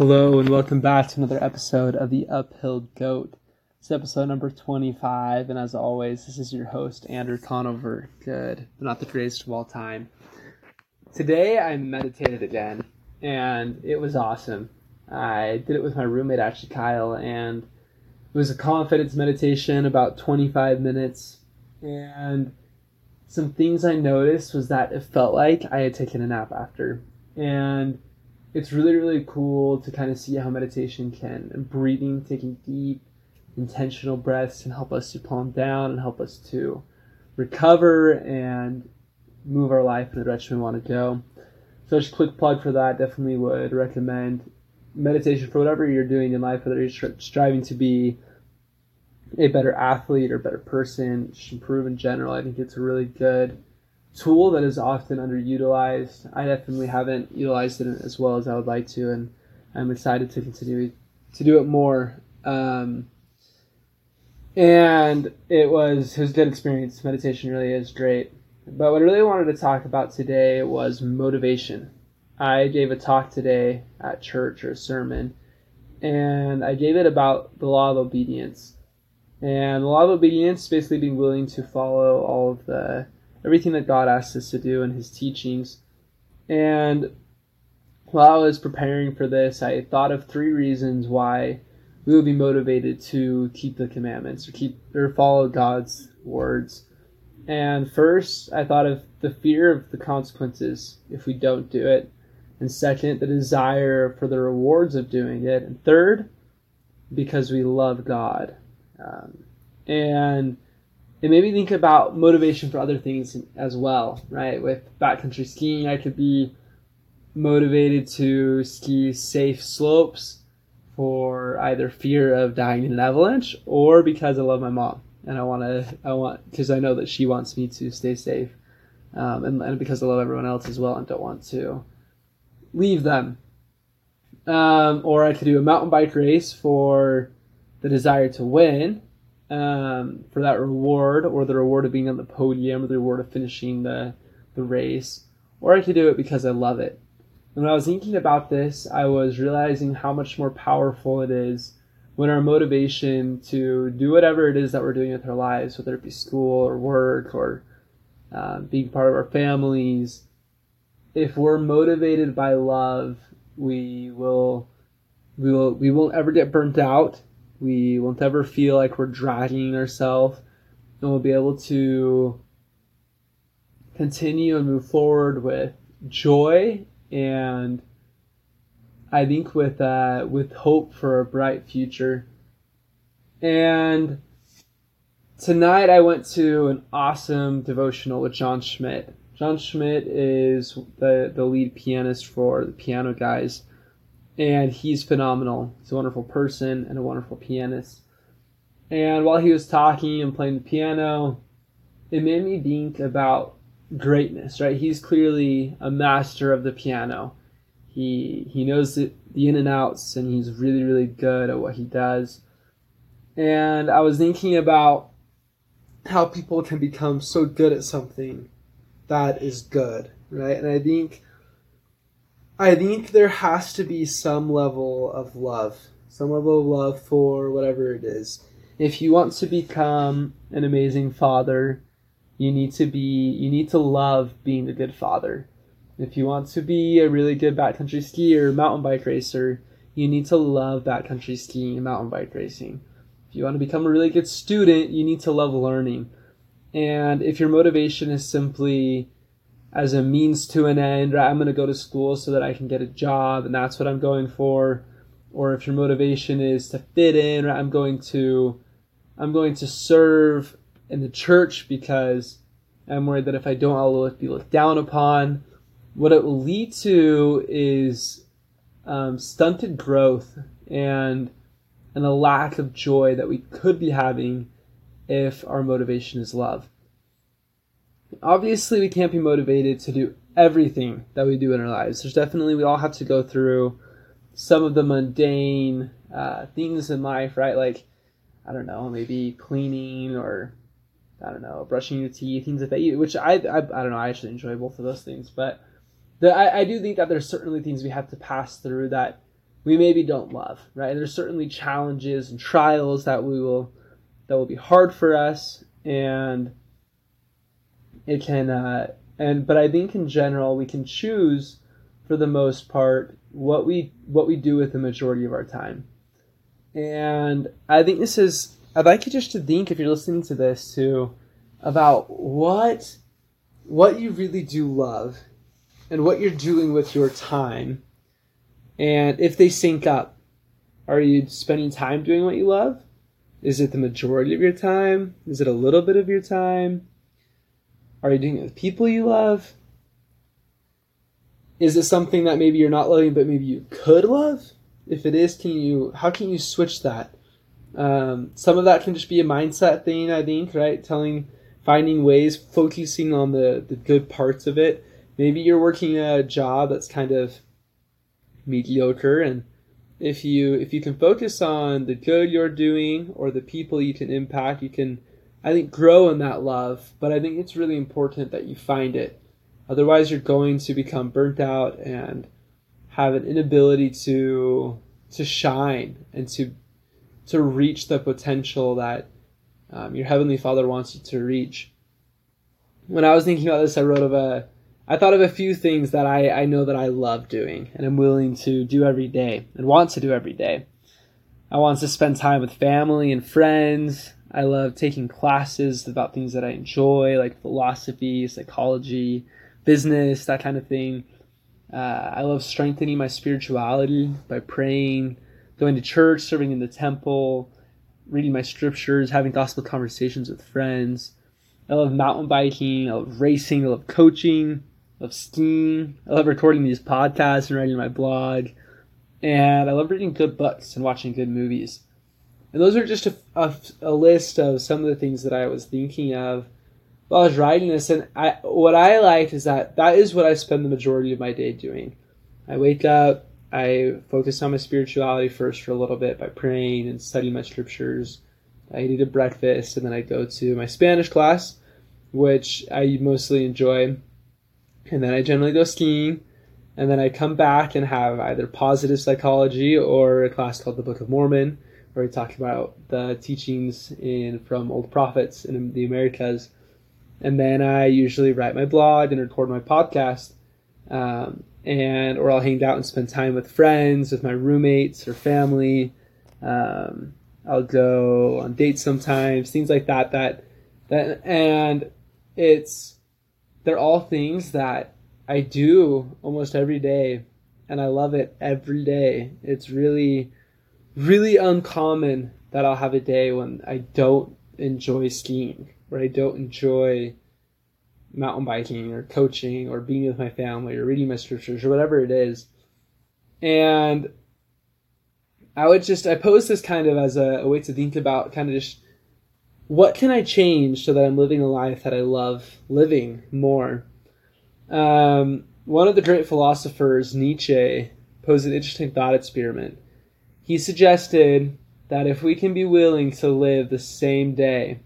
Hello and welcome back to another episode of the Uphill Goat. It's episode number 25, and as always, this is your host, Andrew Conover. Good, but not the greatest of all time. Today I meditated again, and it was awesome. I did it with my roommate, actually, Kyle, and it was a confidence meditation, about 25 minutes. And some things I noticed was that it felt like I had taken a nap after. And it's really, really cool to kind of see how meditation can, and breathing, taking deep, intentional breaths can help us to calm down and help us to recover and move our life in the direction we want to go. So, just a quick plug for that. Definitely would recommend meditation for whatever you're doing in life, whether you're striving to be a better athlete or better person, just improve in general. I think it's a really good tool that is often underutilized. I definitely haven't utilized it as well as I would like to, and I'm excited to continue to do it more. Um, and it was it was a good experience. Meditation really is great. But what I really wanted to talk about today was motivation. I gave a talk today at church or a sermon, and I gave it about the law of obedience. And the law of obedience basically being willing to follow all of the everything that God asks us to do and His teachings. And while I was preparing for this, I thought of three reasons why we would be motivated to keep the commandments or keep or follow God's words. And first, I thought of the fear of the consequences if we don't do it. And second, the desire for the rewards of doing it. And third, because we love God. Um, and it made me think about motivation for other things as well, right? With backcountry skiing, I could be motivated to ski safe slopes for either fear of dying in an avalanche or because I love my mom and I want to, I want, because I know that she wants me to stay safe. Um, and, and because I love everyone else as well and don't want to leave them. Um, or I could do a mountain bike race for the desire to win um, for that reward, or the reward of being on the podium, or the reward of finishing the the race, or I could do it because I love it. And when I was thinking about this, I was realizing how much more powerful it is when our motivation to do whatever it is that we're doing with our lives, whether it be school or work or uh, being part of our families, if we're motivated by love, we will we will we won't ever get burnt out we won't ever feel like we're dragging ourselves, and we'll be able to continue and move forward with joy and I think with uh, with hope for a bright future. And tonight I went to an awesome devotional with Jon Schmidt. Jon Schmidt is the, the lead pianist for the Piano Guys and he's phenomenal. He's a wonderful person and a wonderful pianist. And while he was talking and playing the piano, it made me think about greatness, right? He's clearly a master of the piano. He he knows the, the in and outs and he's really really good at what he does. And I was thinking about how people can become so good at something that is good, right? And I think I think there has to be some level of love, some level of love for whatever it is. If you want to become an amazing father, you need to be you need to love being a good father. If you want to be a really good backcountry skier, mountain bike racer, you need to love backcountry skiing and mountain bike racing. If you want to become a really good student, you need to love learning. And if your motivation is simply as a means to an end, right? I'm going to go to school so that I can get a job, and that's what I'm going for. Or if your motivation is to fit in, right? I'm going to, I'm going to serve in the church because I'm worried that if I don't, I'll be looked down upon. What it will lead to is um, stunted growth and and a lack of joy that we could be having if our motivation is love obviously we can't be motivated to do everything that we do in our lives. There's definitely we all have to go through some of the mundane uh, things in life, right? Like I don't know, maybe cleaning or I don't know, brushing your teeth, things like that. Which I, I, I don't know. I actually enjoy both of those things, but the, I, I do think that there's certainly things we have to pass through that we maybe don't love, right? There's certainly challenges and trials that we will that will be hard for us, and it can uh, and but I think in general we can choose for the most part what we what we do with the majority of our time. And I think this is I'd like you just to think if you're listening to this to about what what you really do love and what you're doing with your time and if they sync up. Are you spending time doing what you love? Is it the majority of your time? Is it a little bit of your time? Are you doing it with people you love? Is it something that maybe you're not loving, but maybe you could love? If it is, can you? How can you switch that? Um, some of that can just be a mindset thing, I think, right? Telling, finding ways, focusing on the the good parts of it. Maybe you're working a job that's kind of mediocre, and if you if you can focus on the good you're doing or the people you can impact, you can, I think, grow in that love. But I think it's really important that you find it Otherwise, you're going to become burnt out and have an inability to to shine and to to reach the potential that um, your heavenly Father wants you to reach. When I was thinking about this, I wrote of a I thought of a few things that I, I know that I love doing and I'm willing to do every day and want to do every day. I want to spend time with family and friends. I love taking classes about things that I enjoy, like philosophy, psychology, business, that kind of thing. Uh, I love strengthening my spirituality by praying, going to church, serving in the temple, reading my scriptures, having gospel conversations with friends. I love mountain biking. I love racing. I love coaching. I love skiing. I love recording these podcasts and writing my blog. And I love reading good books and watching good movies. And those are just a, a, a list of some of the things that I was thinking of while I was writing this, and I what I liked is that that is what I spend the majority of my day doing. I wake up, I focus on my spirituality first for a little bit by praying and studying my scriptures. I eat a breakfast, and then I go to my Spanish class, which I mostly enjoy. And then I generally go skiing, and then I come back and have either positive psychology or a class called the Book of Mormon, where we talk about the teachings in from old prophets in the Americas and then I usually write my blog and record my podcast, um, and or I'll hang out and spend time with friends, with my roommates or family. Um, I'll go on dates sometimes, things like that. That that and it's they're all things that I do almost every day, and I love it every day. It's really, really uncommon that I'll have a day when I don't enjoy skiing where I don't enjoy mountain biking or coaching or being with my family or reading my scriptures or whatever it is. And I would just, I pose this kind of as a, a way to think about kind of just what can I change so that I'm living a life that I love living more. Um, one of the great philosophers, Nietzsche, posed an interesting thought experiment. He suggested that if we can be willing to live the same day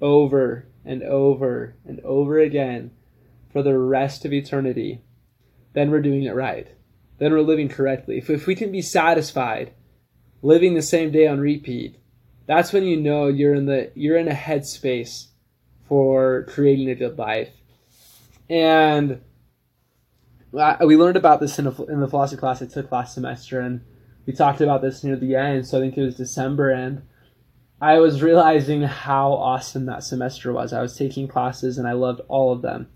over and over and over again for the rest of eternity, then we're doing it right. Then we're living correctly. If, if we can be satisfied living the same day on repeat, that's when you know you're in the you're in a headspace for creating a good life. And uh, we learned about this in, a, in the philosophy class I took last semester, and we talked about this near the end. So I think it was December, and I was realizing how awesome that semester was. I was taking classes and I loved all of them.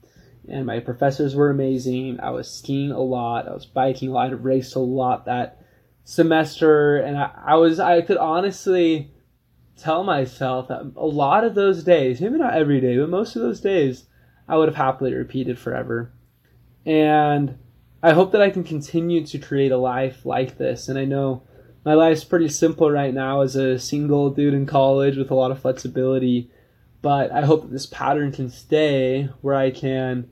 And my professors were amazing. I was skiing a lot. I was biking a lot. I raced a lot that semester. And I, I was, I could honestly tell myself that a lot of those days, maybe not every day, but most of those days, I would have happily repeated forever. And I hope that I can continue to create a life like this. And I know my life's pretty simple right now as a single dude in college with a lot of flexibility. But I hope that this pattern can stay where I can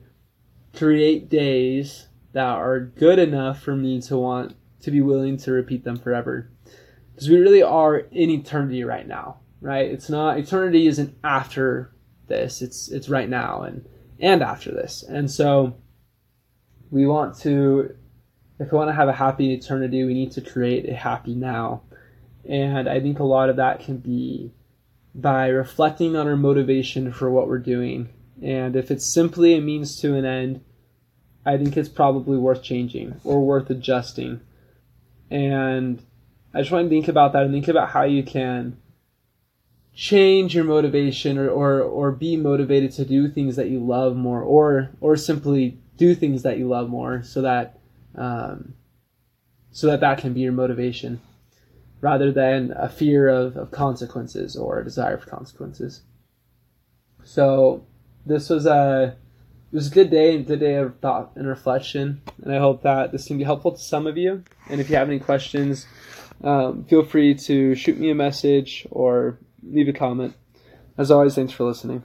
create days that are good enough for me to want to be willing to repeat them forever. Because we really are in eternity right now, right? It's not eternity isn't after this. It's it's right now and and after this. And so we want to if we want to have a happy eternity, we need to create a happy now. And I think a lot of that can be by reflecting on our motivation for what we're doing. And if it's simply a means to an end, I think it's probably worth changing or worth adjusting. And I just want to think about that and think about how you can change your motivation or, or, or be motivated to do things that you love more or or simply do things that you love more so that um, so that that can be your motivation rather than a fear of, of consequences or a desire for consequences. So this was a it was a good day, a good day of thought and reflection, and I hope that this can be helpful to some of you. And if you have any questions, um, feel free to shoot me a message or leave a comment. As always, thanks for listening.